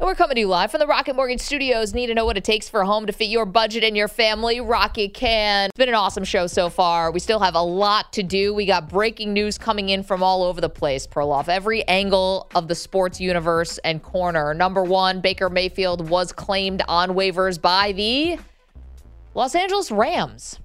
And we're coming to you live from the Rocket Mortgage Studios. Need to know what it takes for a home to fit your budget and your family? Rocket can. It's been an awesome show so far. We still have a lot to do. We got breaking news coming in from all over the place, Perloff. Every angle of the sports universe and corner. Number one, Baker Mayfield was claimed on waivers by the Los Angeles Rams.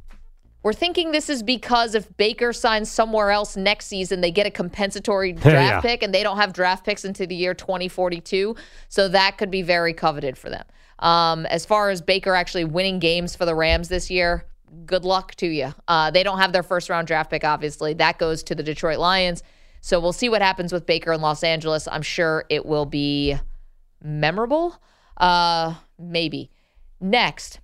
We're thinking this is because if Baker signs somewhere else next season, they get a compensatory draft Yeah. pick, and they don't have draft picks into the year 2042. So that could be very coveted for them. Um, as far as Baker actually winning games for the Rams this year, good luck to you. Uh, they don't have their first round draft pick, obviously. That goes to the Detroit Lions. So we'll see what happens with Baker in Los Angeles. I'm sure it will be memorable. Uh, maybe. Next,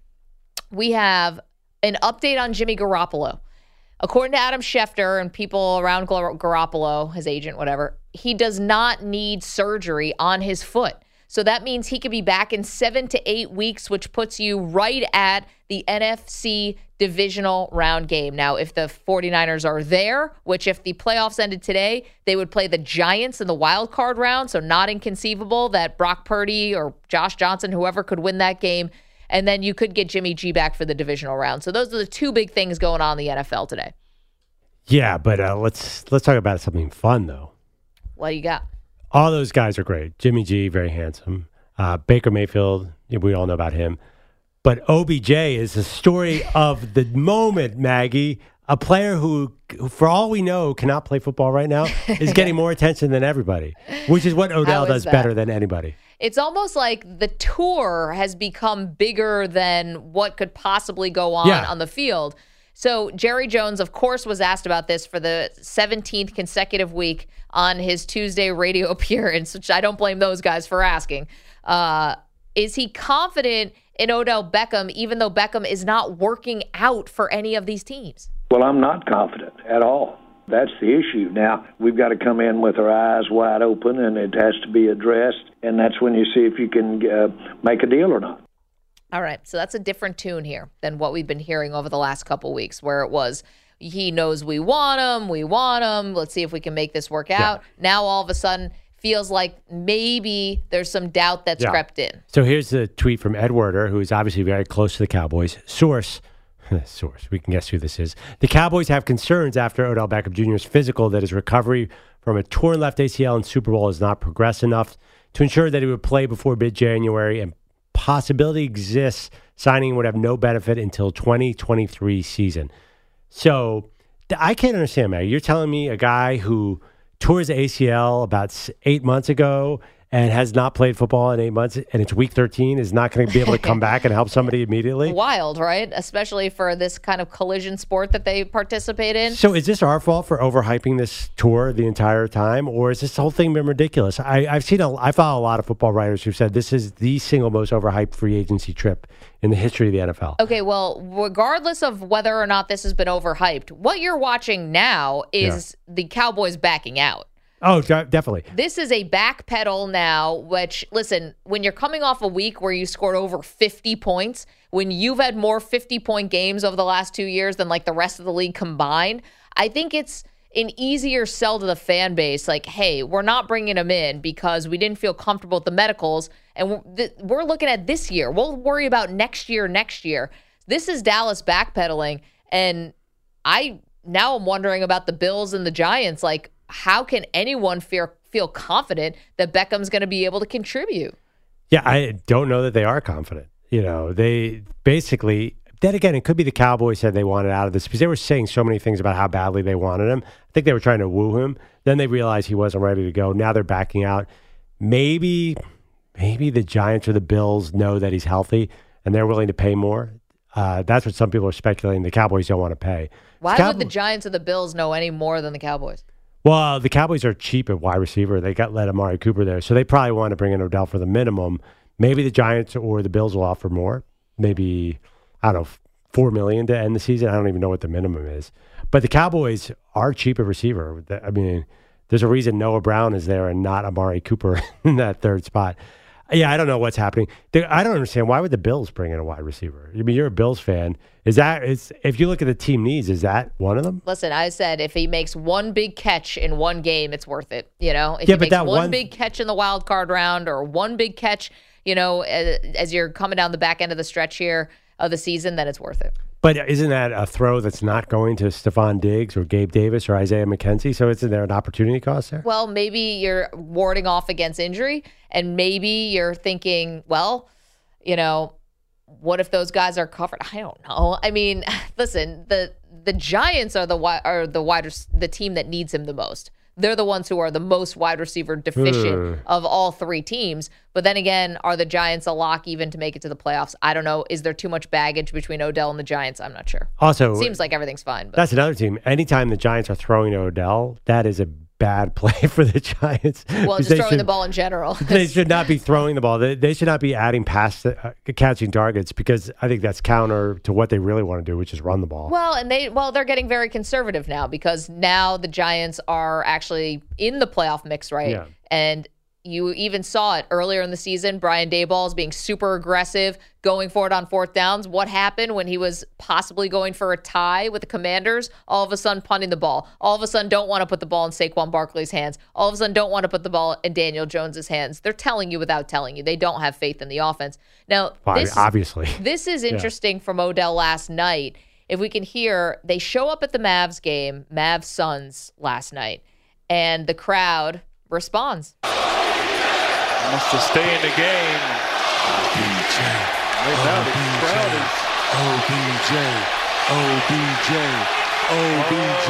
we have an update on Jimmy Garoppolo. According to Adam Schefter and people around Gar- Garoppolo, his agent, whatever, he does not need surgery on his foot. So that means he could be back in seven to eight weeks, which puts you right at the NFC divisional round game. Now, if the 49ers are there, which if the playoffs ended today, they would play the Giants in the wild card round. So not inconceivable that Brock Purdy or Josh Johnson, whoever could win that game. And then you could get Jimmy G back for the divisional round. So those are the two big things going on in the NFL today. Yeah, but uh, let's let's talk about something fun though. What do you got? All those guys are great. Jimmy G, very handsome. Uh, Baker Mayfield, we all know about him. But OBJ is the story of the moment, Maggie. A player who, who, for all we know, cannot play football right now, is getting more attention than everybody, which is what Odell is does that? better than anybody. It's almost like the tour has become bigger than what could possibly go on Yeah. on the field. So Jerry Jones, of course, was asked about this for the 17th consecutive week on his Tuesday radio appearance, which I don't blame those guys for asking. Uh, is he confident in Odell Beckham, even though Beckham is not working out for any of these teams? Well, I'm not confident at all. That's the issue. Now, we've got to come in with our eyes wide open, and it has to be addressed. And that's when you see if you can uh, make a deal or not. All right, so that's a different tune here than what we've been hearing over the last couple weeks, where it was he knows we want him, we want him. Let's see if we can make this work out. Now all of a sudden feels like maybe there's some doubt that's Yeah. crept in. So here's a tweet from Ed Werder, who is obviously very close to the Cowboys. Source, source, we can guess who this is. The Cowboys have concerns after Odell Beckham Jr.'s physical that his recovery from a torn left ACL in Super Bowl has not progressed enough to ensure that he would play before mid-January, and possibility exists signing would have no benefit until 2023 season. So I can't understand, man. You're telling me a guy who tore his ACL about eight months ago and has not played football in eight months, and it's week 13, is not going to be able to come back and help somebody immediately? Wild, right? Especially for this kind of collision sport that they participate in. So is this our fault for overhyping this tour the entire time, or is this whole thing been ridiculous? I, I've seen a, I follow a lot of football writers who've said this is the single most overhyped free agency trip in the history of the NFL. Okay, well, regardless of whether or not this has been overhyped, what you're watching now is the Cowboys backing out. Oh, definitely. This is a backpedal now, which, listen, when you're coming off a week where you scored over 50 points, when you've had more 50 point games over the last two years than like the rest of the league combined, I think it's an easier sell to the fan base. Like, hey, we're not bringing him in because we didn't feel comfortable with the medicals. And we're looking at this year. We'll worry about next year, next year. This is Dallas backpedaling. And I now I'm wondering about the Bills and the Giants. Like, how can anyone feel feel confident that Beckham's going to be able to contribute? Yeah, I don't know that they are confident. You know, they basically. Then again, it could be the Cowboys said they wanted out of this because they were saying so many things about how badly they wanted him. I think they were trying to woo him. Then they realized he wasn't ready to go. Now they're backing out. Maybe, maybe the Giants or the Bills know that he's healthy and they're willing to pay more. Uh, that's what some people are speculating. The Cowboys don't want to pay. Why Cow- would the Giants or the Bills know any more than the Cowboys? Well, the Cowboys are cheap at wide receiver. They got let Amari Cooper there, so they probably want to bring in Odell for the minimum. Maybe the Giants or the Bills will offer more. Maybe I don't know, four million to end the season. I don't even know what the minimum is. But the Cowboys are cheap at receiver. I mean, there's a reason Noah Brown is there and not Amari Cooper in that third spot. Yeah, I don't know what's happening. I don't understand why would the Bills bring in a wide receiver. I mean, you're a Bills fan. Is that is if you look at the team needs, is that one of them? Listen, I said if he makes one big catch in one game, it's worth it. You know, if Yeah, he makes one, one- big catch in the wild card round or one big catch, you know, as, as you're coming down the back end of the stretch here of the season, then it's worth it. But isn't that a throw that's not going to Stefon Diggs or Gabe Davis or Isaiah McKenzie? So isn't there an opportunity cost there? Well, maybe you're warding off against injury, and maybe you're thinking, well, you know, what if those guys are covered? I don't know. I mean, listen, the the Giants are the are the wide rec- the team that needs him the most. They're the ones who are the most wide receiver deficient hmm. of all three teams. But then again, are the Giants a lock even to make it to the playoffs? I don't know. Is there too much baggage between Odell and the Giants? I'm not sure. Also, Seems like everything's fine, but that's another team. Anytime the Giants are throwing to Odell, that is a bad play for the Giants. well, just throwing should- the ball in general. they should not be throwing the ball. They, they should not be adding pass uh, catching targets because I think that's counter to what they really want to do, which is run the ball. Well, and they well they're getting very conservative now because now the Giants are actually in the playoff mix, right? Yeah. And you even saw it earlier in the season. Brian Daboll is being super aggressive, going for it on fourth downs. What happened when he was possibly going for a tie with the Commanders? All of a sudden, punting the ball. All of a sudden, don't want to put the ball in Saquon Barkley's hands. All of a sudden, don't want to put the ball in Daniel Jones's hands. They're telling you without telling you. They don't have faith in the offense. Now, Well, this, obviously. this is interesting from Odell last night. If we can hear, they show up at the Mavs game, Mavs Suns last night, and the crowd responds. Wants to stay in the game. Right now, the crowd is OBJ, OBJ, OBJ,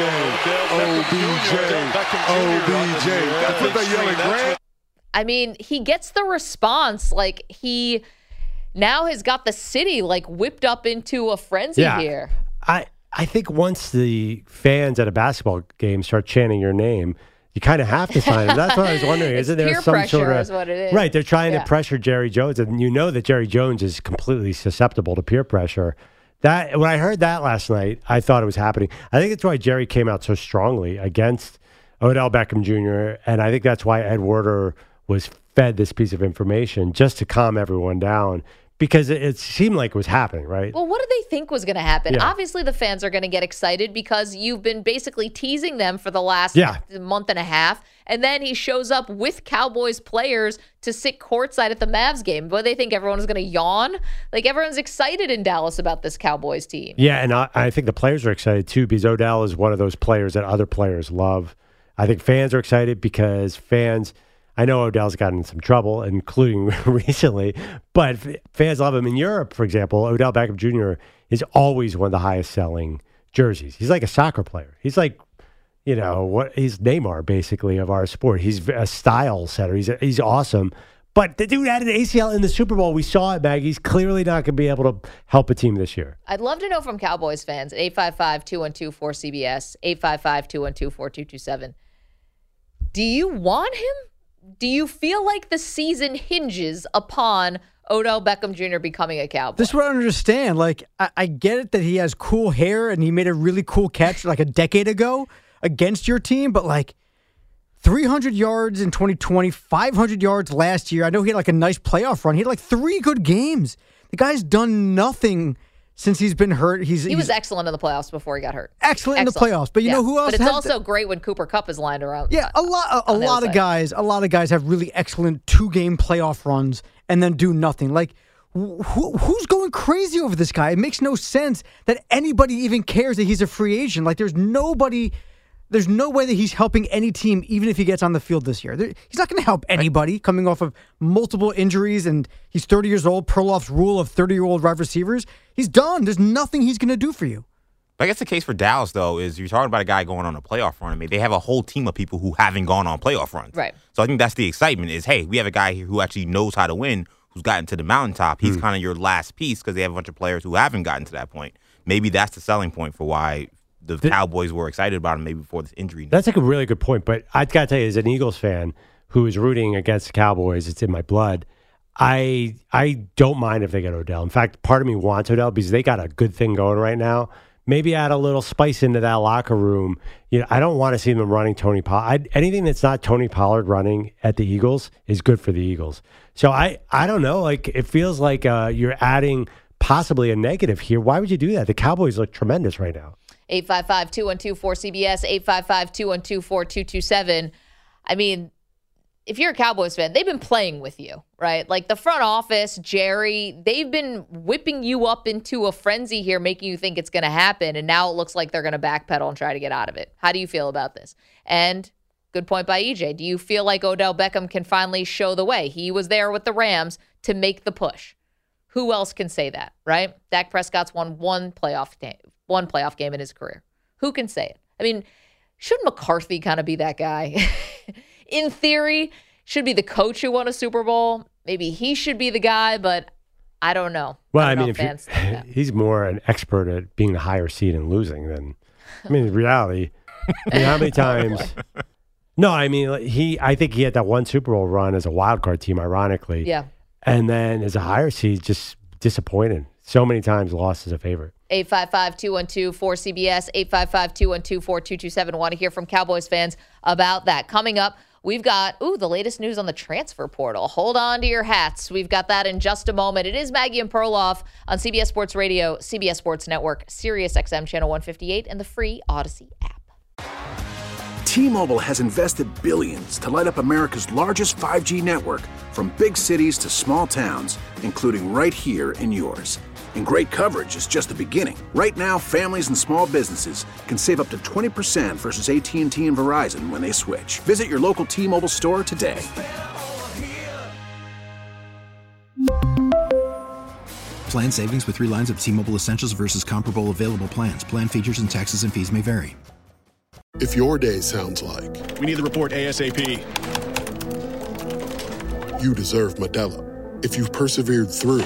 OBJ, OBJ. That's what they yelling, Grant. I mean, he gets the response like he now has got the city like whipped up into a frenzy Yeah. here. I I think once the fans at a basketball game start chanting your name, you kind of have to sign him. That's what I was wondering. Isn't there some sort of is what it is. right? They're trying Yeah. to pressure Jerry Jones, and you know that Jerry Jones is completely susceptible to peer pressure. That when I heard that last night, I thought it was happening. I think that's why Jerry came out so strongly against Odell Beckham Jr. And I think that's why Ed Werder was fed this piece of information just to calm everyone down because it, it seemed like it was happening, right? Well, what did they think was going to happen? Yeah. Obviously, the fans are going to get excited because you've been basically teasing them for the last Yeah. month and a half. And then he shows up with Cowboys players to sit courtside at the Mavs game. But they think everyone is going to yawn. Like everyone's excited in Dallas about this Cowboys team. Yeah, and I, I think the players are excited too because Odell is one of those players that other players love. I think fans are excited because fans. I know Odell's gotten in some trouble, including recently, but fans love him. In Europe, for example, Odell Beckham Jr. is always one of the highest selling jerseys. He's like a soccer player. He's like, you know, what he's Neymar basically of our sport. He's a style setter. He's he's awesome. But the dude had an ACL in the Super Bowl. We saw it, Maggie. He's clearly not going to be able to help a team this year. I'd love to know from Cowboys fans at 855 212 4CBS, 855 212 4227. Do you want him? Do you feel like the season hinges upon Odell Beckham Jr. becoming a Cowboy? This is what I understand. Like, I, I get it that he has cool hair and he made a really cool catch like a decade ago against your team, but like 300 yards in 2020, 500 yards last year. I know he had like a nice playoff run. He had like three good games. The guy's done nothing since he's been hurt. He's he he's was excellent in the playoffs before he got hurt. excellent, in the playoffs. But you Yeah. know who else? But it's also great when Cooper Kupp is lined around. Yeah, a uh, lot, a, a lot of guys, a lot of guys have really excellent two-game playoff runs and then do nothing. Like, wh- who, who's going crazy over this guy? It makes no sense that anybody even cares that he's a free agent. Like, there's nobody There's no way that he's helping any team, even if he gets on the field this year. There- He's not going to help anybody coming off of multiple injuries, and he's 30 years old. Perloff's rule of 30 year old wide receivers. He's done. There's nothing he's going to do for you. I guess the case for Dallas though is you're talking about a guy going on a playoff run. I mean, they have a whole team of people who haven't gone on playoff runs. Right. So I think that's the excitement is, hey, we have a guy here who actually knows how to win, who's gotten to the mountaintop. He's hmm. kind of your last piece because they have a bunch of players who haven't gotten to that point. Maybe that's the selling point for why the, Cowboys were excited about him maybe before this injury. That's like a really good point. But I got to tell you, as an Eagles fan who is rooting against the Cowboys, it's in my blood. I I don't mind if they get Odell. In fact, part of me wants Odell because they got a good thing going right now. Maybe add a little spice into that locker room. You know, I don't want to see them running Tony Pollard. Anything that's not Tony Pollard running at the Eagles is good for the Eagles. So I I don't know. Like it feels like uh, you're adding possibly a negative here. Why would you do that? The Cowboys look tremendous right now. 855 212 4CBS, 855 212 4227. I mean, if you're a Cowboys fan, they've been playing with you, right? Like the front office, Jerry, they've been whipping you up into a frenzy here, making you think it's going to happen. And now it looks like they're going to backpedal and try to get out of it. How do you feel about this? And good point by EJ. Do you feel like Odell Beckham can finally show the way? He was there with the Rams to make the push. Who else can say that, right? Dak Prescott's won one playoff game, one playoff game in his career. Who can say it? I mean, should McCarthy kind of be that guy? in theory, should be the coach who won a Super Bowl. Maybe he should be the guy, but I don't know. Well, I, I, mean, if fans you, he's more an expert at being the higher seed and losing than. I mean, in reality, I mean, how many times? No, I mean, like, he. I think he had that one Super Bowl run as a wild card team, ironically. Yeah. And then as a higher seed, just disappointed. So many times lost as a favorite. 855 212 4CBS, 855 212 4227. Want to hear from Cowboys fans about that. Coming up, we've got, ooh, the latest news on the transfer portal. Hold on to your hats. We've got that in just a moment. It is Maggie and Perloff on CBS Sports Radio, CBS Sports Network, Sirius XM Channel 158, and the free Audacy app. T-Mobile has invested billions to light up America's largest 5G network from big cities to small towns, including right here in yours. And great coverage is just the beginning. Right now, families and small businesses can save up to 20% versus AT&T and Verizon when they switch. Visit your local T-Mobile store today. Plan savings with three lines of T Mobile Essentials versus comparable available plans. Plan features and taxes and fees may vary. If your day sounds like We need the report ASAP. you deserve Modelo, if you've persevered through,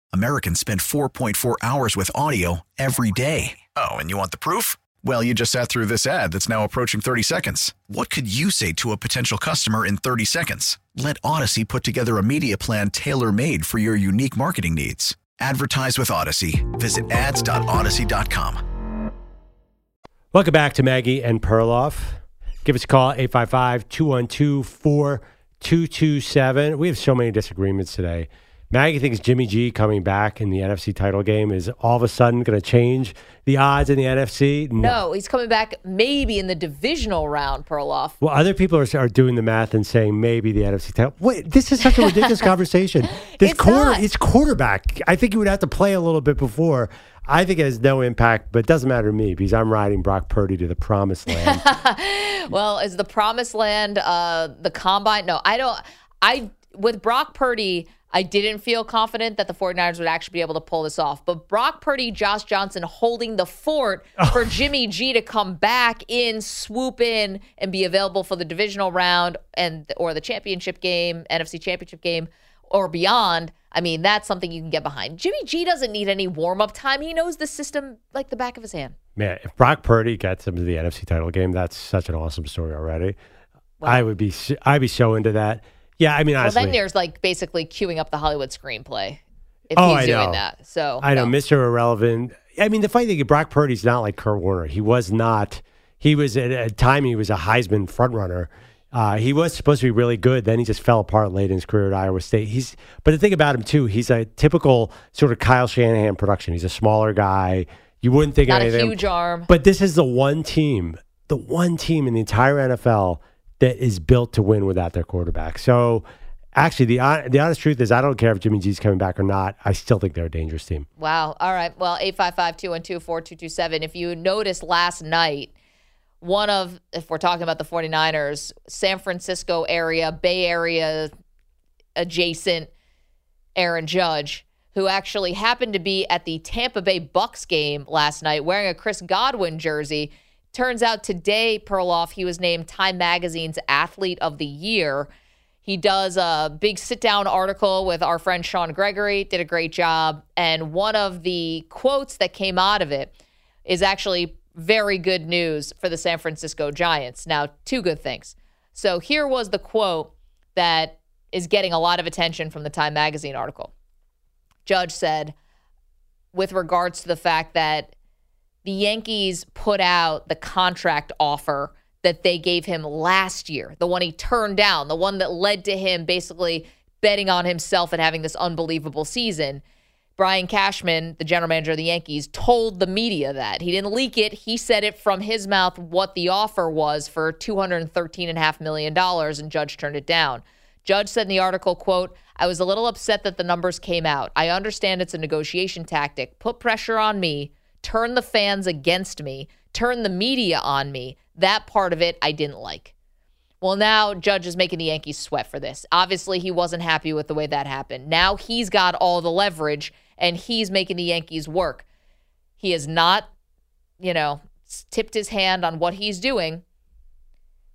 Americans spend 4.4 hours with audio every day. Oh, and you want the proof? Well, you just sat through this ad that's now approaching 30 seconds. What could you say to a potential customer in 30 seconds? Let Audacy put together a media plan tailor made for your unique marketing needs. Advertise with Audacy. Visit ads.audacy.com. Welcome back to Maggie and Perloff. Give us a call, 855 212 4227. We have so many disagreements today. Maggie thinks Jimmy G coming back in the NFC title game is all of a sudden going to change the odds in the NFC. No, he's coming back maybe in the divisional round, Perloff. Well, other people are, are doing the math and saying maybe the NFC title. Wait, this is such a ridiculous conversation. This It's quarter, not. it's quarterback. I think you would have to play a little bit before. I think it has no impact, but it doesn't matter to me because I'm riding Brock Purdy to the promised land. Well, is the promised land uh, the combine? No, I don't. I with Brock Purdy, I didn't feel confident that the 49ers would actually be able to pull this off. But Brock Purdy, Josh Johnson holding the fort for Jimmy G to come back in, swoop in, and be available for the divisional round and or the championship game, NFC championship game, or beyond. I mean, that's something you can get behind. Jimmy G doesn't need any warm up time. He knows the system like the back of his hand. Man, if Brock Purdy gets him to the NFC title game, that's such an awesome story already. I would be, I'd be so into that. Yeah, I mean, Well, honestly, then there's like basically queuing up the Hollywood screenplay if Oh, he's I doing know. that. So I know, no. Mr. Irrelevant. I mean, the funny thing, Brock Purdy's not like Kurt Warner. He was not. He was at a time he was a Heisman frontrunner. Uh, he was supposed to be really good. Then he just fell apart late in his career at Iowa State. He's, but the thing about him too, he's a typical sort of Kyle Shanahan production. He's a smaller guy. You wouldn't think Not a anything. huge arm. But this is the one team, the one team in the entire NFL that is built to win without their quarterback. So, actually, the the honest truth is, I don't care if Jimmy G's coming back or not. I still think they're a dangerous team. Wow. All right. Well, 855 212 4227. If you noticed last night, one of, if we're talking about the 49ers, San Francisco area, Bay Area adjacent Aaron Judge, who actually happened to be at the Tampa Bay Bucks game last night wearing a Chris Godwin jersey. Turns out today, Perloff, he was named Time Magazine's Athlete of the Year. He does a big sit down article with our friend Sean Gregory, did a great job. And one of the quotes that came out of it is actually very good news for the San Francisco Giants. Now, two good things. So here was the quote that is getting a lot of attention from the Time Magazine article. Judge said, with regards to the fact that the Yankees put out the contract offer that they gave him last year, the one he turned down, the one that led to him basically betting on himself and having this unbelievable season. Brian Cashman, the general manager of the Yankees, told the media that. He didn't leak it. He said it from his mouth what the offer was for $213.5 million, and Judge turned it down. Judge said in the article, quote, I was a little upset that the numbers came out. I understand it's a negotiation tactic. Put pressure on me, turn the fans against me, turn the media on me. That part of it I didn't like. Well, now Judge is making the Yankees sweat for this. Obviously, he wasn't happy with the way that happened. Now he's got all the leverage and he's making the Yankees work. He has not, you know, tipped his hand on what he's doing.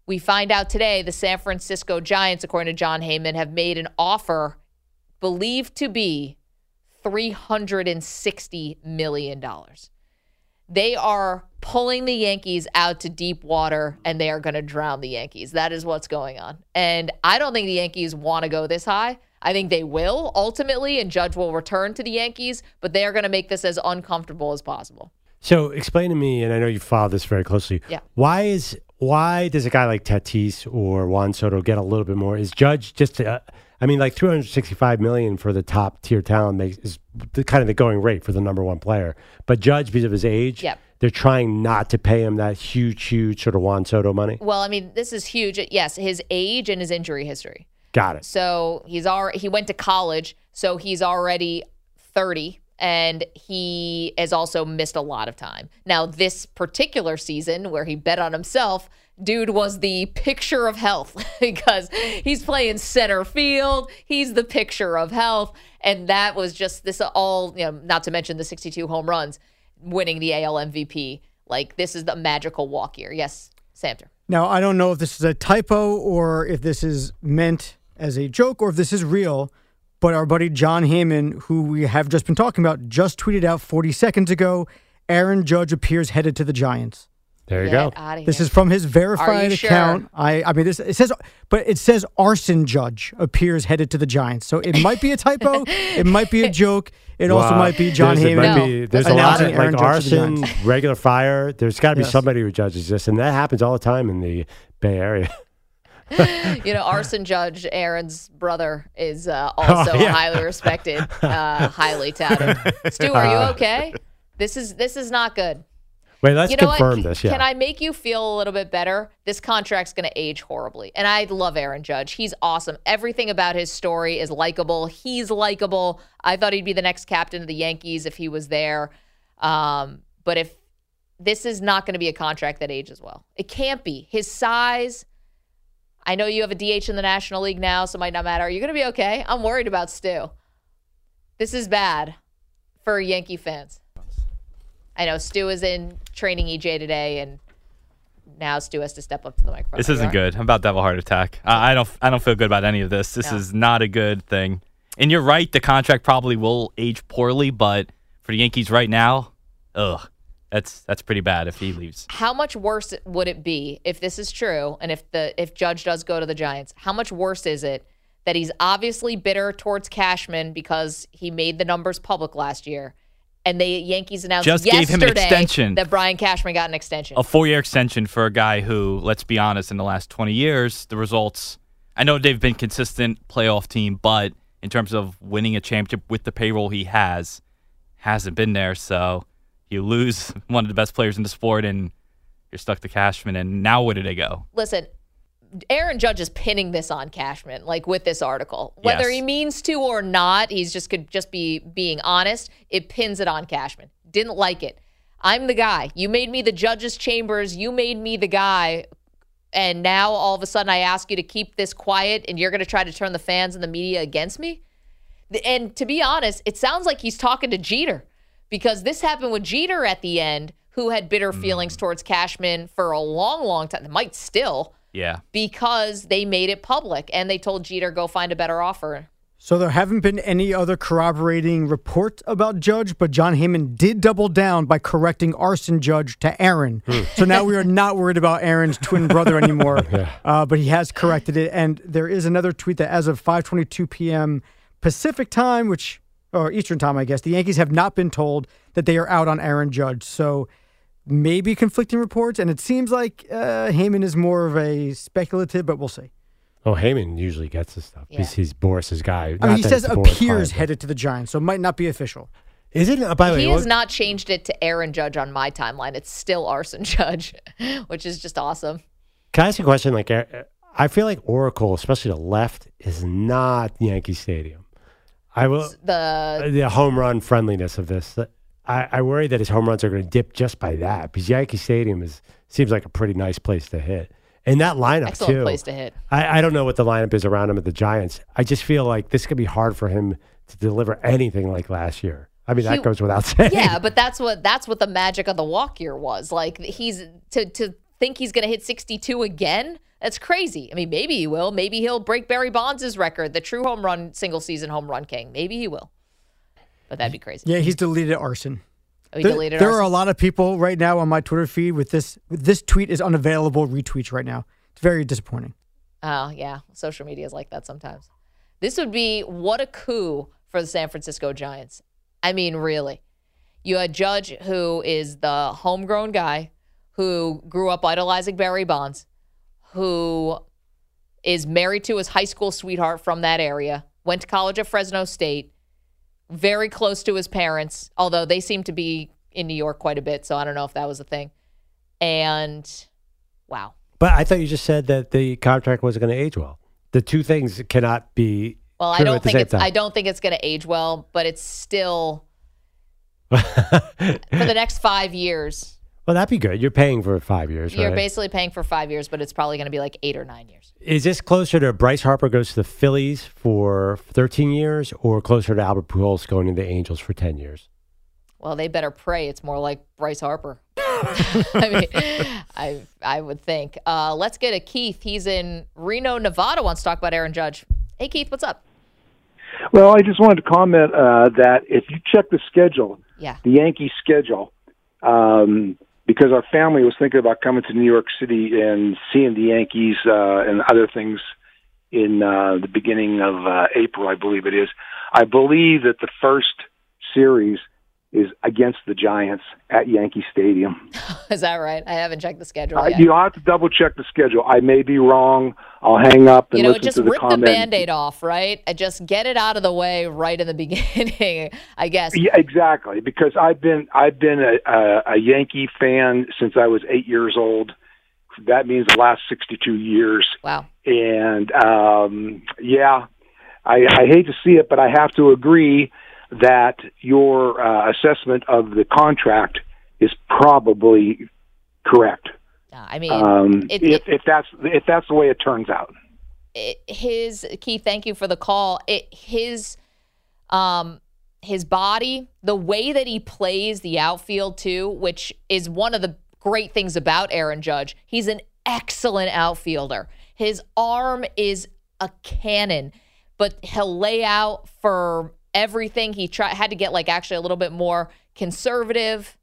We find out today the San Francisco Giants, according to Jon Heyman, have made an offer believed to be $360 million. They are pulling the Yankees out to deep water and they are going to drown the Yankees. That is what's going on. And I don't think the Yankees want to go this high. I think they will ultimately, and Judge will return to the Yankees, but they are going to make this as uncomfortable as possible. So explain to me, and I know you follow this very closely. Yeah. Why is why does a guy like Tatis or Juan Soto get a little bit more? Is Judge just? Uh, I mean, like 365 million for the top tier talent makes is the kind of the going rate for the number one player. But Judge, because of his age, Yep. they're trying not to pay him that huge, huge sort of Juan Soto money. Well, I mean, this is huge. Yes, his age and his injury history. Got it. So he's already he went to college, so he's already 30 and he has also missed a lot of time. Now, this particular season where he bet on himself, dude was the picture of health because he's playing center field, he's the picture of health, and that was just this all, you know, not to mention the 62 home runs, winning the AL MVP. Like this is the magical walk year. Yes, Samter. Now, I don't know if this is a typo or if this is meant as a joke or if this is real, but our buddy Jon Heyman, who we have just been talking about, just tweeted out 40 seconds ago Aaron Judge appears headed to the Giants. There you Get go. outta This is from his verified you sure? account. I, I mean, this it says, but it says arson judge appears headed to the Giants. So it might be a typo. it might be a joke. It also might be Jon There's, Heyman. might be- there's a lot of Aaron like Judge arson, regular fire. There's got to be Yes. somebody who judges this, and that happens all the time in the Bay Area. you know, Arson Judge, Aaron's brother, is uh, also Oh, yeah. highly respected, uh, highly touted. Stu, are you okay? This is this is not good. Wait, let's you know confirm what? this. Yeah. Can I make you feel a little bit better? This contract's going to age horribly. And I love Aaron Judge. He's awesome. Everything about his story is likable. He's likable. I thought he'd be the next captain of the Yankees if he was there. Um, but if this is not going to be a contract that ages well, it can't be. His size. I know you have a DH in the National League now, so it might not matter. Are you going to be okay? I'm worried about Stu. This is bad for Yankee fans. I know Stu is in training EJ today, and now Stu has to step up to the microphone. This isn't good. I'm about to have a heart attack. I, I don't. I don't feel good about any of this. This No. is not a good thing. And you're right. The contract probably will age poorly, but for the Yankees right now, ugh, that's that's pretty bad if he leaves. How much worse would it be if this is true, and if the if Judge does go to the Giants? How much worse is it that he's obviously bitter towards Cashman because he made the numbers public last year, and the Yankees announced Just gave him yesterday extension. that Brian Cashman got an extension. a four-year extension for a guy who, let's be honest, in the last 20 years, the results. I know they've been consistent playoff team, but in terms of winning a championship with the payroll he has, hasn't been there. So you lose one of the best players in the sport, and you're stuck to Cashman. And now where do they go? Listen, Aaron Judge is pinning this on Cashman, like with this article. Whether Yes. he means to or not, he's just could just be being honest. It pins it on Cashman. Didn't like it. I'm the guy. You made me the judge's chambers. You made me the guy. And now all of a sudden I ask you to keep this quiet and you're going to try to turn the fans and the media against me? And to be honest, it sounds like he's talking to Jeter because this happened with Jeter at the end, who had bitter feelings towards Cashman for a long, long time. Might still Yeah. because they made it public and they told Jeter go find a better offer. So there haven't been any other corroborating reports about Judge, but Jon Heyman did double down by correcting arson Judge to Aaron. so now we are not worried about Aaron's twin brother anymore. uh, but he has corrected it, and there is another tweet that as of 5:22 p.m. Pacific time, which or Eastern time, I guess, the Yankees have not been told that they are out on Aaron Judge. So maybe conflicting reports, and it seems like uh, Heyman is more of a speculative, but we'll see. Oh, Heyman usually gets this stuff. He's, he's Boris's guy. I mean, he says appears client, headed to the Giants, so it might not be official. Is it? Uh, by the way, he what- has not changed it to Aaron Judge on my timeline. It's still Arson Judge, which is just awesome. Can I ask you a question? Like, uh, I feel like Oracle, especially the left, is not Yankee Stadium. I will The uh, the home run friendliness of this. I, I worry that his home runs are going to dip just by that because Yankee Stadium is seems like a pretty nice place to hit, and that lineup excellent too. place to hit. I, I don't know what the lineup is around him at the Giants. I just feel like this could be hard for him to deliver anything like last year. I mean, He- that goes without saying. Yeah, but that's what that's what the magic of the walk year was. Like he's to to think he's going to hit 62 again. That's crazy. I mean, maybe he will. Maybe he'll break Barry Bonds' record, the true home run single season home run king. Maybe he will. But that'd be crazy. Yeah, he's deleted arson. Oh, he there there are a lot of people right now on my Twitter feed with this. This tweet is unavailable retweets right now. It's very disappointing. Oh, yeah. Social media is like that sometimes. This would be what a coup for the San Francisco Giants. I mean, really. You had Judge, who is the homegrown guy who grew up idolizing Barry Bonds, who is married to his high school sweetheart from that area, went to college at Fresno State, very close to his parents, although they seem to be in New York quite a bit, so I don't know if that was a thing. And wow. But I thought you just said that the contract wasn't going to age well. The two things cannot be. Well, I don't think it's time. I don't think it's going to age well, but it's still for the next 5 years. Well, that'd be good. You're paying for five years, You're right? basically paying for 5 years, but it's probably going to be like 8 or 9 years. Is this closer to Bryce Harper goes to the Phillies for 13 years, or closer to Albert Pujols going to the Angels for 10 years? Well, they better pray it's more like Bryce Harper. I mean, I I would think. Uh, let's get a Keith. He's in Reno, Nevada. Wants to talk about Aaron Judge. Hey, Keith, what's up? Well, I just wanted to comment uh, that if you check the schedule, Yeah. the Yankee schedule, um, because our family was thinking about coming to New York City and seeing the Yankees uh, and other things in uh, the beginning of uh, April, I believe it is. I believe that the first series is against the Giants at Yankee Stadium. Is that right? I haven't checked the schedule Uh, you'll have to double check the schedule. I may be wrong. I'll hang up and you know, listen just to the rip the band-aid off, right? And just get it out of the way right in the beginning, I guess. Yeah, exactly. Because I've been I've been a, a, a Yankee fan since I was eight years old. That means the last sixty-two years. Wow. And um, yeah, I, I hate to see it, but I have to agree that your uh, assessment of the contract is probably correct. I mean, Um, it- if, if that's if that's the way it turns out. it, his Keith, thank you for the call. It his um his body, the way that he plays the outfield too, which is one of the great things about Aaron Judge. He's an excellent outfielder. His arm is a cannon, but he'll lay out for everything. He tried had to get like actually a little bit more conservative.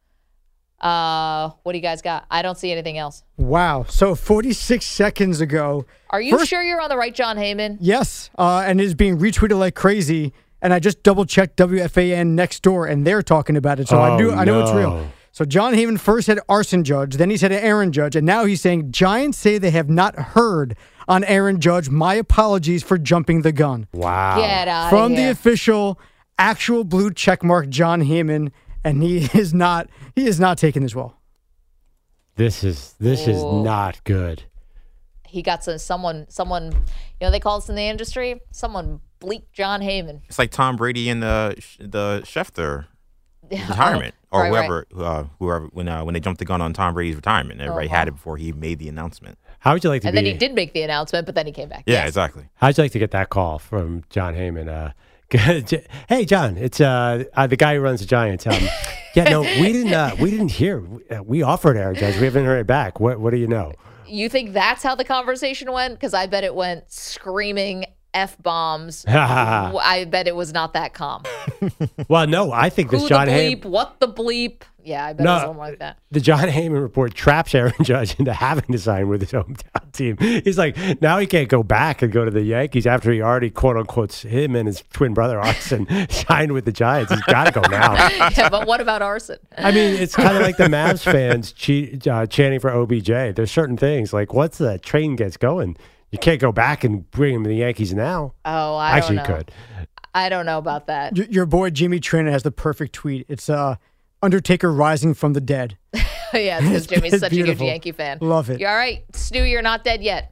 Uh, what do you guys got? I don't see anything else. Wow. So 46 seconds ago. Are you First- sure you're on the right Jon Heyman? Yes, uh, and it is being retweeted like crazy. and I just double checked WFAN next door, and they're talking about it. So I Oh, do I know it's real. So Jon Heyman first said Arson Judge, then he said Aaron Judge, and now he's saying Giants say they have not heard on Aaron Judge. My apologies for jumping the gun. Wow. Get out From of the official, actual blue checkmark Jon Heyman, and he is not he is not taking this well. This is this is Oh. not good. he got some someone someone you know they call us in the industry someone bleak Jon Heyman. It's like Tom Brady and the the Schefter retirement, or Right, right. whoever, Uh, whoever when uh, when they jumped the gun on Tom Brady's retirement. Everybody Uh-huh. had it before he made the announcement. How would you like to And be? then he did make the announcement, but then he came back. Yeah, Yes. exactly. How'd you like to get that call from Jon Heyman? Uh, hey, Jon, it's uh, uh, the guy who runs the Giants. Um, yeah, no, we didn't. Uh, we didn't hear. We, uh, we offered Aaron Judge. We haven't heard it back. What What do you know? You think that's how the conversation went? Because I bet it went screaming f bombs. I bet it was not that calm. well, no, I think this Who Jon the bleep? What the bleep? Yeah, I bet it was something like that. The Jon Heyman report traps Aaron Judge into having to sign with his hometown team. He's like, now he can't go back and go to the Yankees after he already, quote unquote, him and his twin brother Arson signed with the Giants. He's got to go now. yeah, but what about arson? I mean, it's kind of like the Mavs fans che- uh, chanting for OBJ. There's certain things like once the train gets going, you can't go back and bring him to the Yankees now. Oh, I Actually, don't you could. I don't know about that. Y- Your boy Jimmy Traina has the perfect tweet. It's uh, Undertaker rising from the dead. yeah, because Jimmy's It's such a huge. Yankee fan. Love it. You're all right, Stu. You're not dead yet.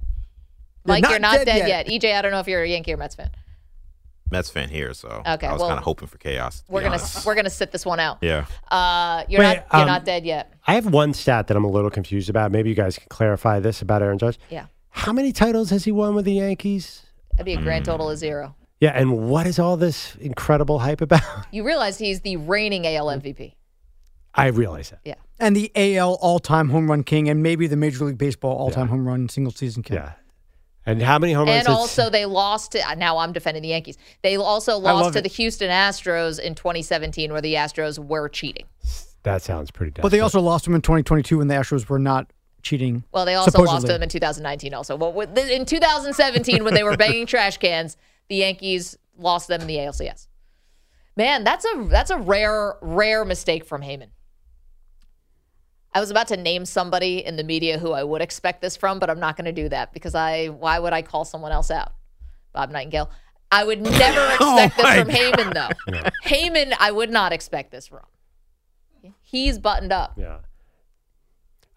You're not you're not dead dead, yet. yet. EJ, I don't know if you're a Yankee or Mets fan. Mets fan here, so Okay, I was well, kind of hoping for chaos. to We're gonna honest. we're gonna sit this one out. Yeah. Uh, you're Wait, not you're um, not dead yet. I have one stat that I'm a little confused about. Maybe you guys can clarify this about Aaron Judge. Yeah, How many titles has he won with the Yankees? that'd be a Hmm. grand total of zero. Yeah, and what is all this incredible hype about? You realize he's the reigning AL MVP. I realize that. Yeah. And the AL all time home run king, and maybe the Major League Baseball all time home run single season king. Yeah. And how many home runs? And also, they lost. To, now I'm defending the Yankees. They also lost to it. the Houston Astros in 2017, where the Astros were cheating. that sounds pretty. Dumb. But they also lost them in 2022 when the Astros were not cheating. Well, they also lost to them in 2019. Also, well, in 2017, when they were banging trash cans, the Yankees lost them in the ALCS. Man, that's a that's a rare rare mistake from Heyman. I was about to name somebody in the media who I would expect this from, but I'm not going to do that because I why would I call someone else out? Bob Nightingale. I would never expect this from Heyman though. Heyman, I would not expect this from. He's buttoned up. Yeah.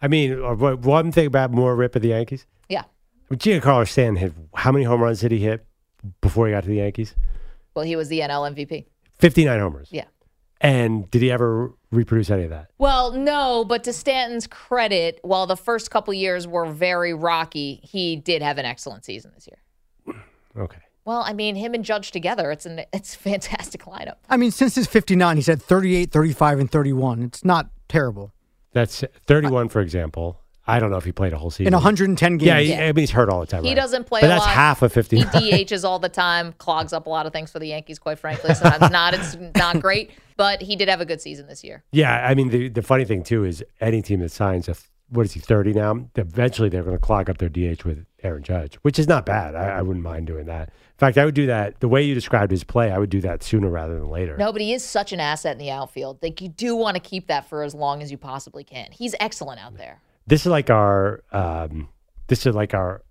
I mean, uh, one thing about more rip of the Yankees. Yeah. Giancarlo Stanton hit how many home runs did he hit before he got to the Yankees? Well, he was the NL MVP. 59 homers. Yeah. And did he ever reproduce any of that? Well, no, but to Stanton's credit, while the first couple years were very rocky, he did have an excellent season this year. Okay. Well, I mean, him and Judge together, it's an it's a fantastic lineup. I mean, since his 59, he's had 38, 35, and 31. It's not terrible. That's 31, for example. I don't know if he played a whole season. In 110 games. Yeah, he, I mean, he's hurt all the time. He right? doesn't play But a that's lot. half of 59. He DHs all the time, clogs up a lot of things for the Yankees, quite frankly. Sometimes not. It's not great, but he did have a good season this year. Yeah, I mean the the funny thing too is any team that signs a what is he thirty now? Eventually they're going to clog up their DH with Aaron Judge, which is not bad. I, I wouldn't mind doing that. In fact, I would do that the way you described his play. I would do that sooner rather than later. No, but he is such an asset in the outfield. Like you do want to keep that for as long as you possibly can. He's excellent out there. This is like our um, this is like our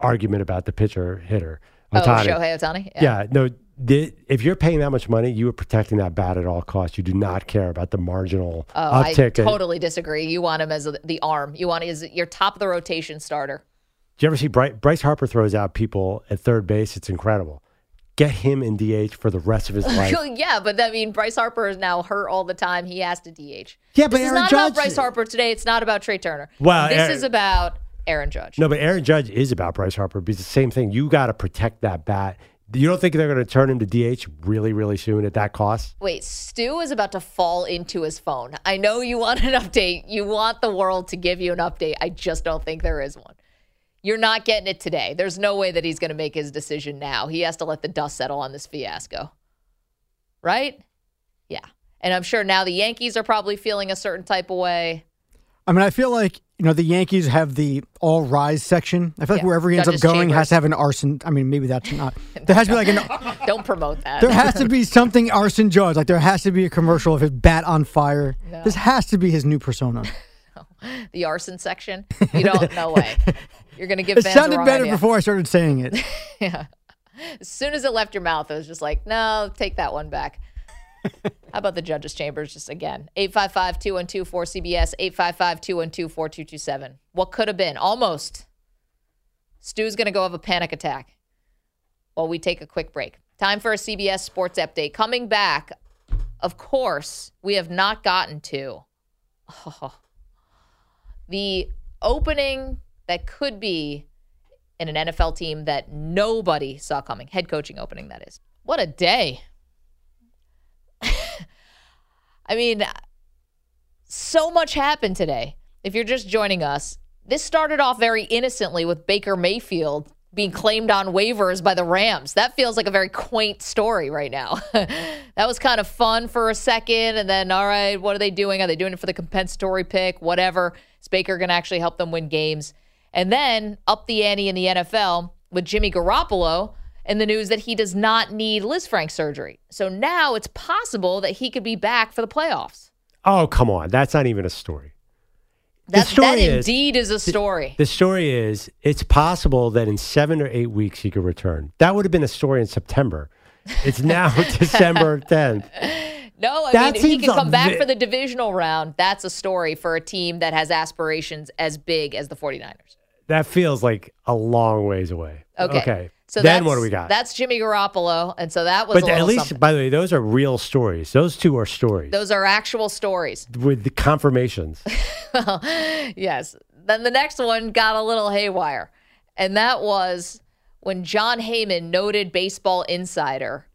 argument about the pitcher hitter. Oh, Shohei Ohtani? Yeah, no. The, if you're paying that much money, you are protecting that bat at all costs. You do not care about the marginal Oh, I uptick. in- totally disagree. You want him as a, the arm. You want as your top of the rotation starter. Do you ever see Bryce, Bryce Harper throws out people at third base? It's incredible. Get him in DH for the rest of his life. yeah, but I mean, Bryce Harper is now hurt all the time. He has to DH. Yeah, but this is not Judge- about Bryce Harper today. It's not about Trea Turner. Well, this Aaron- is about Aaron Judge. No, but Aaron Judge is about Bryce Harper because it's the same thing. You got to protect that bat. You don't think they're going to turn him to DH really, really soon at that cost? Wait, Stu is about to fall into his phone. I know you want an update. You want the world to give you an update. I just don't think there is one. You're not getting it today. There's no way that he's going to make his decision now. He has to let the dust settle on this fiasco. Right? Yeah. And I'm sure now the Yankees are probably feeling a certain type of way. I mean, I feel like you know, the Yankees have the all rise section. I feel like Yeah, wherever he ends Judge's up going chambers. has to have an arson. I mean, maybe that's not. There has to be like an. Don't promote that. There has to be something arson judge. Like there has to be a commercial of his bat on fire. This has to be his new persona. the arson section. You don't. No way. You're gonna give It sounded better idea. before I started saying it. yeah. As soon as it left your mouth, it was just like, no, take that one back. How about the judges' chambers? Just again, 855 212 4CBS, 855 212 4227. What could have been? Almost. Stu's going to go have a panic attack while we take a quick break. Time for a CBS Sports Update. Coming back, of course, we have not gotten to oh, the opening that could be in an NFL team that nobody saw coming. Head coaching opening, that is. What a day. I mean, so much happened today. If you're just joining us, this started off very innocently with Baker Mayfield being claimed on waivers by the Rams. That feels like a very quaint story right now. that was kind of fun for a second. And then, all right, what are they doing? Are they doing it for the compensatory pick? Whatever. Is Baker going to actually help them win games? And then up the ante in the NFL with Jimmy Garoppolo and the news that he does not need Lisfranc surgery. So now it's possible that he could be back for the playoffs. Oh, come on. That's not even a story. That, story that is- indeed is a story. The story is it's possible that in seven or eight weeks he could return. That would have been a story in September. It's now December 10th. No, I That mean, if he can come back bit- for the divisional round. That's a story for a team that has aspirations as big as the 49ers. That feels like a long ways away. Okay. Okay. So then what do we got? That's Jimmy Garoppolo. And so that was But at least, something. by the way, those are real stories. Those two are stories Those are actual stories. with the confirmations. yes. Then the next one got a little haywire. And that was when Jon Heyman, noted baseball insider,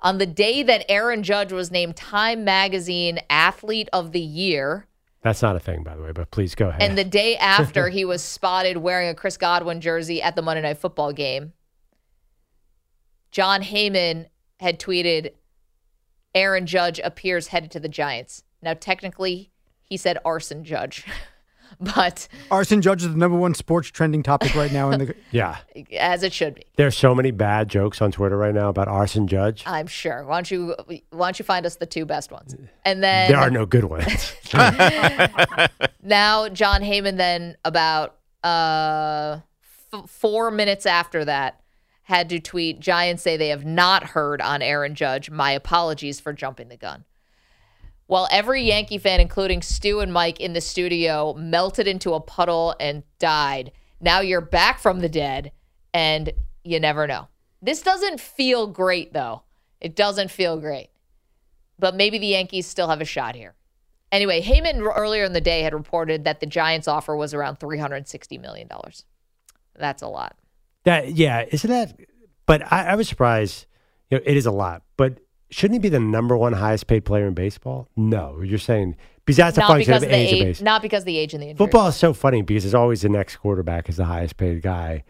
on the day that Aaron Judge was named Time Magazine Athlete of the Year, That's not a thing, by the way, but please go ahead. and the day after he was spotted wearing a Chris Godwin jersey at the Monday Night Football game, Jon Heyman had tweeted, Aaron Judge appears headed to the Giants. Now, technically, he said arson judge, but Arson judge is the number one sports trending topic right now in the. yeah. as it should be. There's so many bad jokes on Twitter right now about arson judge. I'm sure. Why don't you why don't you find us the two best ones? And then There are no good ones. now Jon Heyman then about uh f- 4 minutes after that had to tweet Giants say they have not heard on Aaron Judge. My apologies for jumping the gun. While every Yankee fan, including Stu and Mike in the studio, melted into a puddle and died, now you're back from the dead and you never know. This doesn't feel great, though. It doesn't feel great. But maybe the Yankees still have a shot here. Anyway, Heyman earlier in the day had reported that the Giants' offer was around $360 million. That's a lot. That yeah, isn't that? But I, I was surprised. You know, it is a lot, but shouldn't he be the number one highest paid player in baseball? No, you're saying because that's a not function because of of the age, of age, not because of the age and the injury. Football is so funny because it's always the next quarterback is the highest paid guy.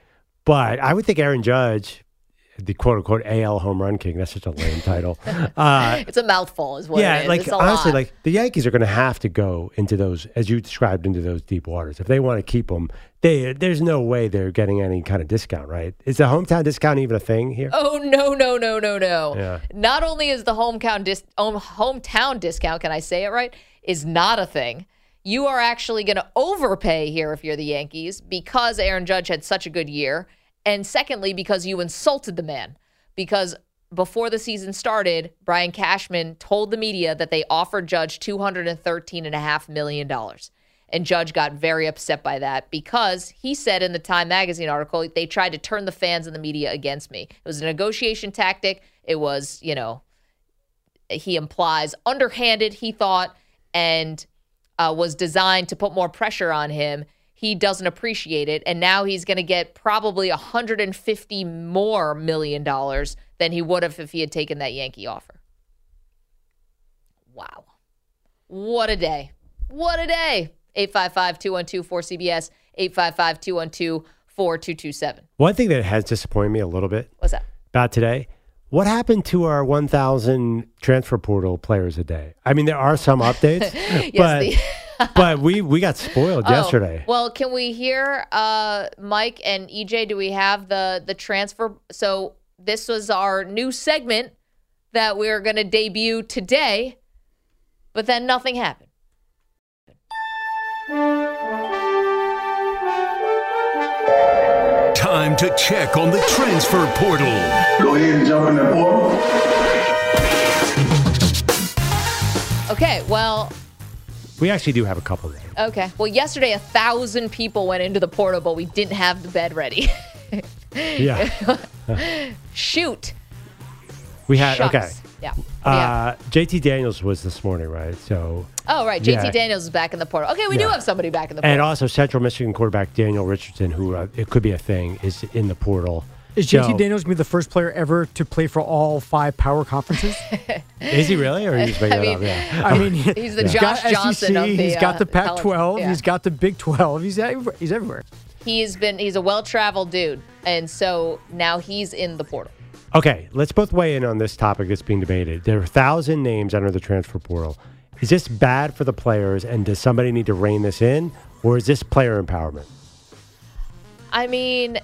But I would think Aaron Judge, the quote unquote AL home run king, that's such a lame title. Uh, it's a mouthful, is what yeah, is. like it's honestly, like the Yankees are going to have to go into those, as you described, into those deep waters if they want to keep them. They there's no way they're getting any kind of discount, right? Is the hometown discount even a thing here? Oh no no no no no! Yeah. Not only is the hometown dis- hometown discount, can I say it right? Is not a thing. You are actually going to overpay here if you're the Yankees because Aaron Judge had such a good year, and secondly because you insulted the man. Because before the season started, Brian Cashman told the media that they offered Judge two hundred and thirteen and a half million dollars. And Judge got very upset by that because he said in the Time magazine article, they tried to turn the fans and the media against me. It was a negotiation tactic. It was, you know, he implies underhanded, he thought, and uh, was designed to put more pressure on him. He doesn't appreciate it. And now he's going to get probably 150 more million dollars than he would have if he had taken that Yankee offer. Wow. What a day. What a day. 855 212 4CBS, 855 212 4227. One thing that has disappointed me a little bit What's that? about today. What happened to our 1,000 transfer portal players a day? I mean, there are some updates, Yes, but the- but we we got spoiled Oh, yesterday. Well, can we hear uh, Mike and EJ? Do we have the the transfer? So this was our new segment that we are going to debut today, but then nothing happened. Time to check on the transfer portal. Go ahead and jump in the portal. Okay, well, We actually do have a couple names. okay. Well, yesterday a thousand people went into the portal, but we didn't have the bed ready. Yeah. Shoot. We had Shucks. okay. Yeah. What do you have? Uh, JT Daniels was this morning, right? So Oh, right. JT yeah. Daniels is back in the portal. Okay, we do have somebody back in the portal. and also Central Michigan quarterback Daniel Richardson, who uh, it could be a thing, is in the portal. Is JT So- Daniels going to be the first player ever to play for all five power conferences? Is he really, or are you just making I that mean, up? Yeah. I mean, He's the he's Josh got Johnson SEC, of the, He's got uh, the college- Pac-12. yeah. He's got the Big 12. He's everywhere. He's everywhere. He's been he's a well-traveled dude, and so now he's in the portal. Okay, let's both weigh in on this topic that's being debated. There are a thousand names under the transfer portal. Is this bad for the players, and does somebody need to rein this in, or is this player empowerment? I mean,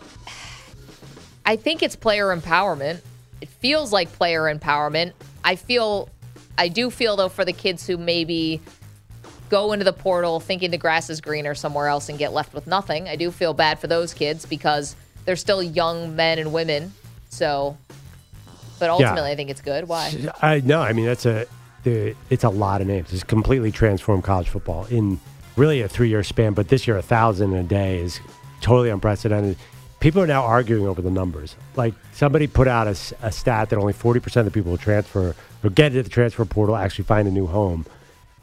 I think it's player empowerment. It feels like player empowerment. I feel, I do feel though for the kids who maybe go into the portal thinking the grass is greener somewhere else and get left with nothing. I do feel bad for those kids because they're still young men and women. So, but ultimately, I think it's good. Why? I no, I mean that's a it's a lot of names. It's completely transformed college football in really a three year span. But this year, a thousand a day is totally unprecedented. People are now arguing over the numbers. Like somebody put out a stat that only forty percent of the people who transfer or get into the transfer portal actually find a new home.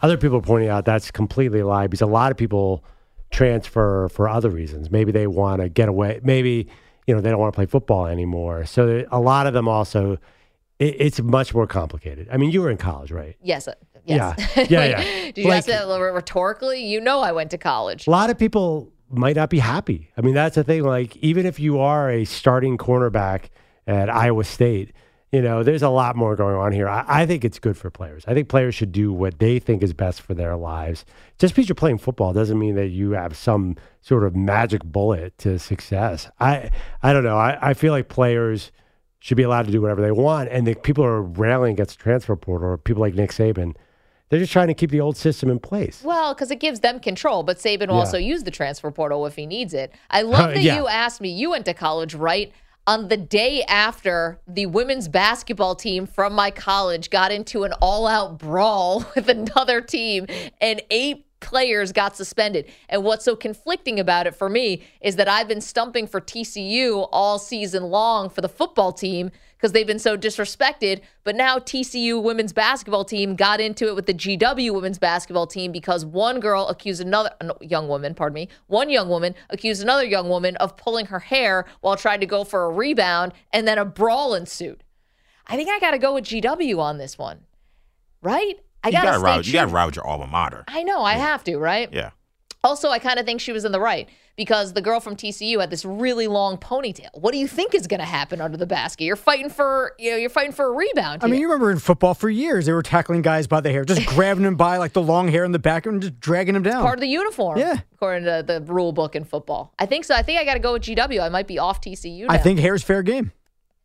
Other people are pointing out that's completely a lie because a lot of people transfer for other reasons. Maybe they want to get away. Maybe you know they don't want to play football anymore. So a lot of them also. It, it's much more complicated. I mean, you were in college, right? Yes. uh, Yes. Yeah. Yeah, yeah. Did you Like- ask that rhetorically? You know, I went to college. A lot of people might not be happy. I mean, that's the thing. Like, even if you are a starting cornerback at Iowa State, you know, there's a lot more going on here. I, I think it's good for players. I think players should do what they think is best for their lives. Just because you're playing football doesn't mean that you have some sort of magic bullet to success. I, I don't know. I, I feel like players should be allowed to do whatever they want. And the people are railing against the transfer portal, or people like Nick Saban, they're just trying to keep the old system in place. Well, because it gives them control, but Saban will Yeah. also use the transfer portal if he needs it. I love that yeah. you asked me. You went to college, right? On the day after the women's basketball team from my college got into an all out brawl with another team, and eight players got suspended. And what's so conflicting about it for me is that I've been stumping for TCU all season long for the football team because they've been so disrespected. But now TCU women's basketball team got into it with the GW women's basketball team because one girl accused another no, young woman, pardon me, one young woman accused another young woman of pulling her hair while trying to go for a rebound, and then a brawl ensued. I think I got to go with GW on this one, right? I you gotta gotta you gotta with your alma mater. I know I have to, right? Yeah. Also, I kind of think she was in the right because the girl from TCU had this really long ponytail. What do you think is going to happen under the basket? You're fighting for, you know, you're fighting for a rebound. I mean, you remember in football for years they were tackling guys by the hair, just grabbing them by like the long hair in the back and just dragging them down. part of the uniform. Yeah. according to the rule book in football. I think so. I think I got to go with GW. I might be off TCU. Now. I think hair's fair game.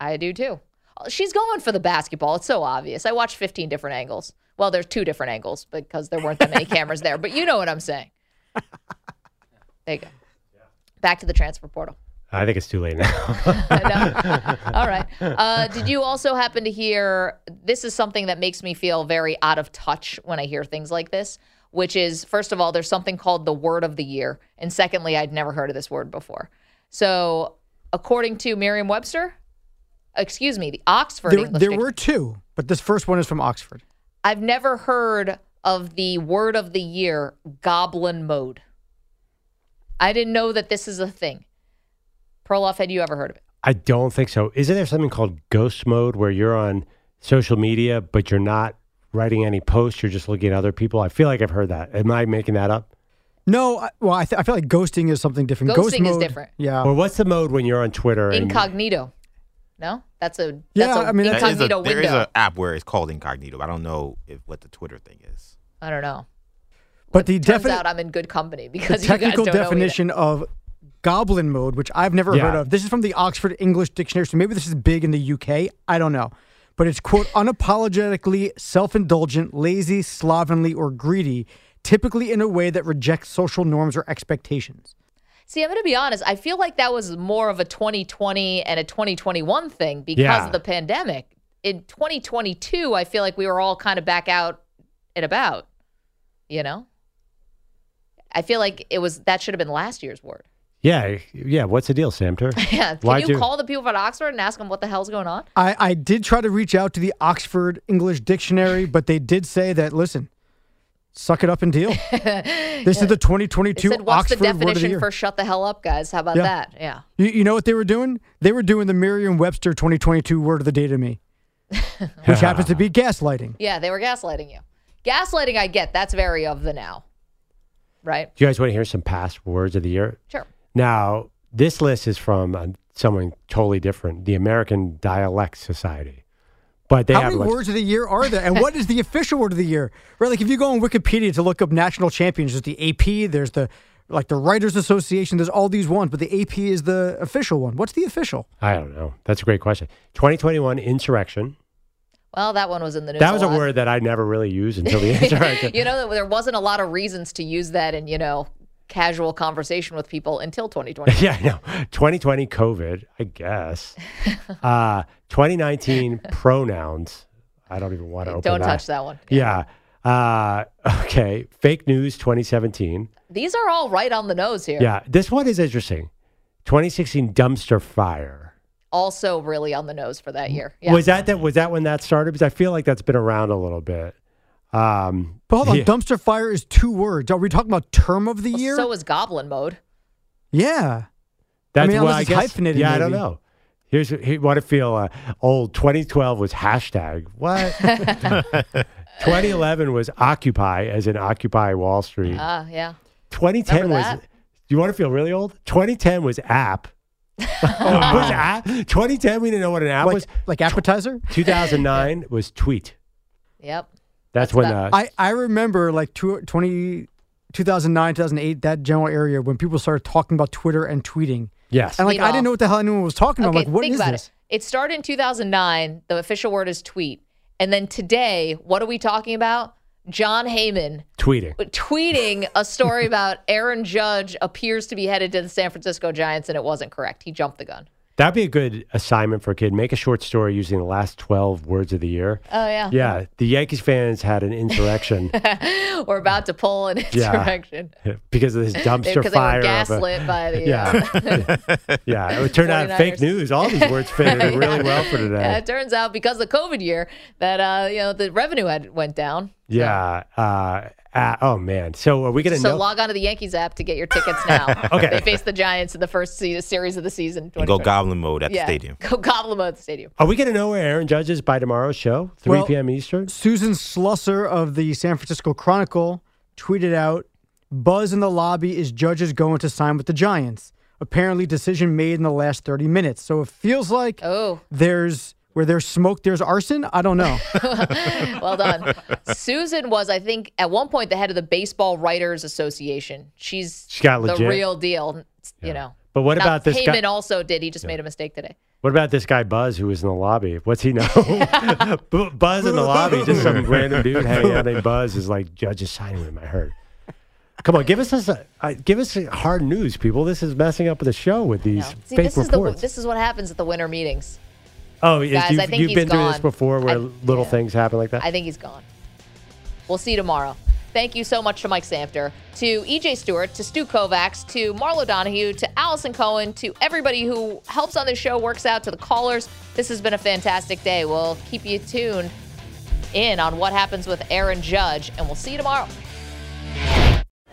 I do too. She's going for the basketball. It's so obvious. I watched 15 different angles. Well, there's two different angles because there weren't that many cameras there, but you know what I'm saying. There you go. Back to the transfer portal. I think it's too late now. All right. Uh, did you also happen to hear? This is something that makes me feel very out of touch when I hear things like this, which is first of all, there's something called the word of the year. And secondly, I'd never heard of this word before. So, according to Merriam Webster, excuse me, the Oxford There, English there Dic- were two, but this first one is from Oxford. I've never heard of the word of the year, goblin mode. I didn't know that this is a thing. Perloff, had you ever heard of it? I don't think so. Isn't there something called ghost mode where you're on social media, but you're not writing any posts? You're just looking at other people? I feel like I've heard that. Am I making that up? No, I, well, I, th- I feel like ghosting is something different. Ghost Ghosting is different. Yeah. Or what's the mode when you're on Twitter? Incognito. No, that's a Yeah, that's a I mean, There is a- incognito there is an app where it's called incognito. I don't know if what the Twitter thing is. I don't know. But the Turns definite out I'm in good company the because you guys technical don't know definition of goblin mode, which I've never Yeah. heard of. This is from the Oxford English Dictionary, so maybe this is big in the UK. I don't know. But it's, quote, unapologetically self indulgent, lazy, slovenly, or greedy, typically in a way that rejects social norms or expectations. See, I'm going to be honest. I feel like that was more of a 2020 and a 2021 thing because Yeah. of the pandemic. In 2022, I feel like we were all kind of back out and about. You know, I feel like it was that should have been last year's word. Yeah, yeah. What's the deal, Samter? Yeah, can Why'd you, call the people at Oxford and ask them what the hell's going on? I, I did try to reach out to the Oxford English Dictionary, but they did say that, listen, suck it up and deal. This is the They 2022 said, "What's Oxford the Word of the definition Year. for shut the hell up, guys? How about Yeah. that? Yeah, You, you know what they were doing? They were doing the Merriam-Webster 2022 Word of the Day to me, which happens to be gaslighting. yeah. They were gaslighting you. Gaslighting, I get. That's very of the now, right? Do you guys want to hear some past words of the year? Sure. Now, this list is from uh, someone totally different, the American Dialect Society. But they How have many like, words of the year are there? And what is the official word of the year? Right, like if you go on Wikipedia to look up national champions, there's the AP, there's the like the Writers Association, there's all these ones, but the AP is the official one. What's the official? I don't know. That's a great question. 2021 insurrection. Well, that one was in the news. That was a lot. word that I never really used until the insurrection. you know, there wasn't a lot of reasons to use that in, you know, casual conversation with people until 2020. yeah, I know. 2020 COVID, I guess. Uh, 2019 pronouns. I don't even want to open Don't that. touch that one. Yeah. Uh, okay. Fake news 2017. These are all right on the nose here. Yeah. This one is interesting. 2016 dumpster fire. Also, really on the nose for that year. Yeah. Was that that was that when that started? Because I feel like that's been around a little bit. Um, But hold on, yeah. dumpster fire is two words. Are we talking about term of the Well, year? so is goblin mode. yeah. That's mean, well, unless I it's guess. hyphenated, yeah, I don't know. Here's here, what I feel uh, old. 2012 was hashtag what? 2011 was Occupy, as in Occupy Wall Street. Ah, yeah. 2010 remember was. that? You want to feel really old? 2010 was app. Was app. 2010 we didn't know what an app Like, was. like appetizer? 2009 was tweet. Yep. That's, That's when. about- Uh, I, I remember like two, 20, 2009, 2008, that general area when people started talking about Twitter and tweeting. yes. And like, I Meanwhile- didn't know what the hell anyone was talking about. Okay, I'm like, what think is about this? it. It started in 2009. The official word is tweet. And then today, what are we talking about? Jon Heyman tweeting. tweeting a story about Aaron Judge appears to be headed to the San Francisco Giants, and it wasn't correct. He jumped the gun. That'd be a good assignment for a kid. Make a short story using the last 12 words of the year. Oh, yeah. Yeah, the Yankees fans had an insurrection We're about to pull an Yeah. insurrection. because of this dumpster Because they fire. were of a- gaslit by the. yeah, Uh, yeah. It turned out fake news. All these words fitted in really well for today. yeah, it turns out because of COVID year that uh, you know the revenue had went down. Yeah. Uh, uh, oh man. So are we gonna So know? log on to the Yankees app to get your tickets now. Okay. They face the Giants in the first se- series of the season. Go goblin mode at yeah. the stadium. Go goblin mode at the stadium. Are we gonna know where Aaron Judge is by tomorrow's show, 3 Well, p.m. Eastern? Susan Slusser of the San Francisco Chronicle tweeted out Buzz in the lobby is judges going to sign with the Giants. Apparently, decision made in the last 30 minutes. So it feels like Oh, there's where there's smoke, there's arson. I don't know. well done. Susan was, I think, at one point the head of the Baseball Writers Association. She's She got the legit. real deal. You know. But what Now, about this Heyman guy? also did. He just made a mistake today. What about this guy Buzz who was in the lobby? What's he know? Buzz in the lobby, just some random dude hanging out named Buzz is like Judge is signing with him. I heard. Come on, give us this, uh, give us hard news, people. This is messing up the show with these See, fake this is the reports. this is what happens at the winter meetings. Oh, is, Guys, you've, I think you've been through this before, where I- little yeah. things happen like that. I think he's gone. We'll see you tomorrow. Thank you so much to Mike Samter, to EJ Stewart, to Stu Kovacs, to Marlo Donahue, to Allison Cohen, to everybody who helps on this show, works out, to the callers. This has been a fantastic day. We'll keep you tuned in on what happens with Aaron Judge, and we'll see you tomorrow.